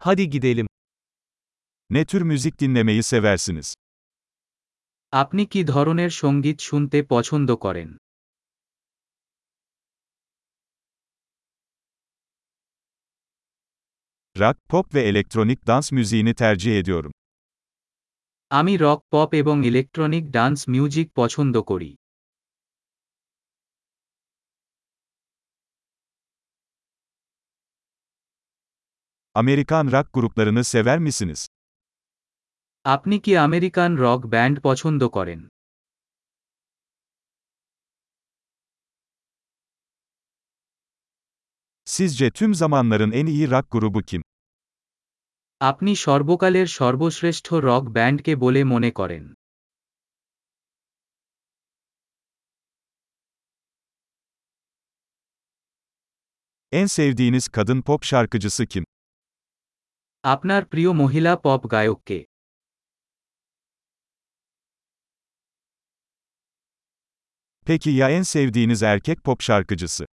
Hadi gidelim. Ne tür müzik dinlemeyi seversiniz? আপনি কি ধরনের সঙ্গীত শুনতে পছন্দ করেন Rock, pop ve elektronik dans müziğini tercih ediyorum. আমি রক পপ এবং ইলেকট্রনিক ডান্স মিউজিক পছন্দ করি Amerikan rock gruplarını sever misiniz? আপনি কি আমেরিকান রক ব্যান্ড পছন্দ করেন Sizce tüm zamanların en iyi rock grubu kim? আপনি সর্বকালের সর্বশ্রেষ্ঠ রক ব্যান্ডকে বলে মনে করেন En sevdiğiniz kadın pop şarkıcısı kim? আপনার প্রিয় মহিলা পপ গায়ককে Peki ya en sevdiğiniz erkek pop şarkıcısı?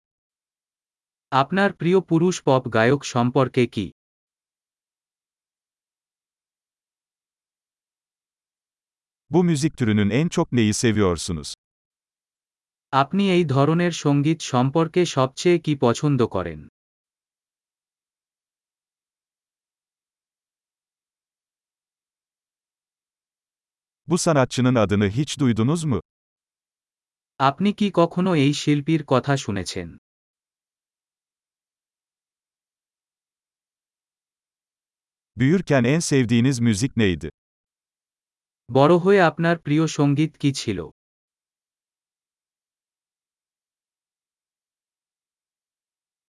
আপনার প্রিয় পুরুষ পপ গায়ক সম্পর্কে কি Bu müzik türünün en çok neyi seviyorsunuz? আপনি এই ধরনের সংগীত সম্পর্কে সবচেয়ে কি পছন্দ করেন Bu sanatçının adını hiç duydunuz mu? আপনি কি কখনো এই শিল্পীর কথা শুনেছেন Büyürken en sevdiğiniz müzik neydi? বড় হয়ে আপনার প্রিয় সঙ্গীত কি ছিল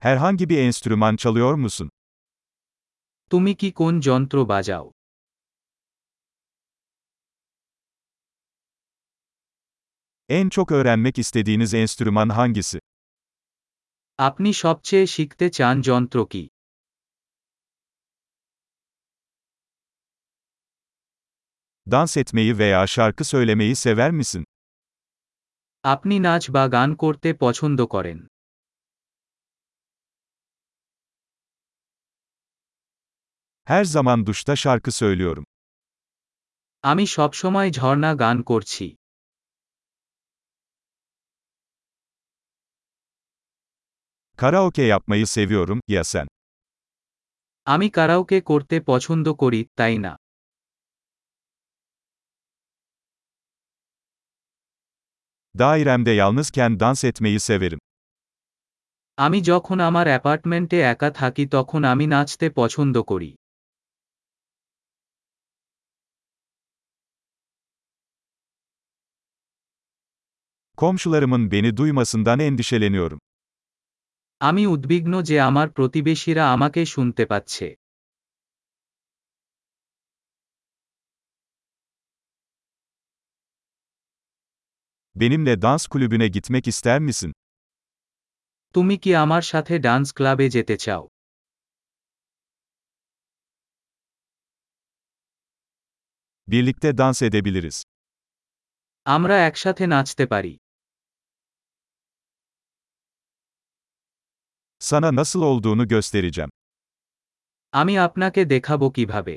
Herhangi bir enstrüman çalıyor musun? তুমি কি কোন যন্ত্র বাজাও En çok öğrenmek istediğiniz enstrüman hangisi? আপনি সবচেয়ে শিখতে চান যন্ত্র কি Dans etmeyi veya şarkı söylemeyi sever misin? আপনি নাচ বা গান করতে পছন্দ করেন Her zaman duşta şarkı söylüyorum. আমি সবসময় ঝর্ণা গান করছি Karaoke yapmayı seviyorum, ya sen? আমি কারাওকে করতে পছন্দ করি তাই না Dairemde yalnızken dans etmeyi severim. আমি যখন আমার অ্যাপার্টমেন্টে একা থাকি তখন আমি নাচতে পছন্দ করি Komşularımın beni duymasından endişeleniyorum. আমি উদ্বিগ্ন যে আমার প্রতিবেশীরা আমাকে শুনতে পাচ্ছে Benimle dans kulübüne gitmek ister misin? তুমি কি আমার সাথে ডান্স ক্লাবে যেতে চাও Birlikte dans edebiliriz. আমরা একসাথে নাচতে পারি Sana nasıl olduğunu göstereceğim. আমি আপনাকে দেখাবো কিভাবে